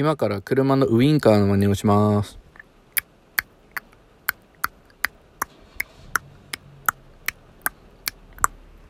今から車のウインカーの真似をします。